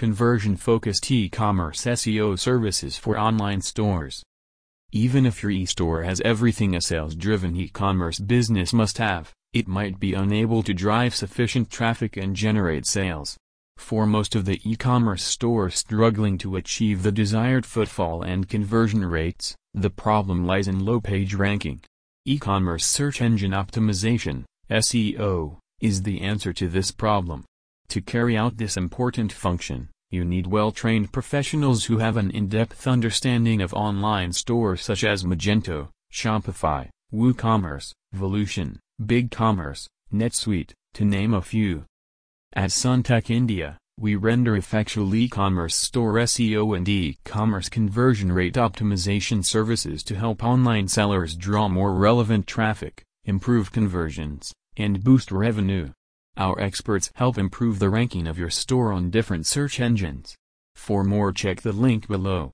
conversion-focused e-commerce SEO services for online stores. Even if your e-store has everything a sales-driven e-commerce business must have, it might be unable to drive sufficient traffic and generate sales. For most of the e-commerce stores struggling to achieve the desired footfall and conversion rates, the problem lies in low page ranking. E-commerce search engine optimization, SEO, is the answer to this problem. To carry out this important function, you need well-trained professionals who have an in-depth understanding of online stores such as Magento, Shopify, WooCommerce, Volusion, BigCommerce, NetSuite, to name a few. At SunTec India, we render effectual e-commerce store SEO and e-commerce conversion rate optimization services to help online sellers draw more relevant traffic, improve conversions, and boost revenue. Our experts help improve the ranking of your store on different search engines. For more check the link below.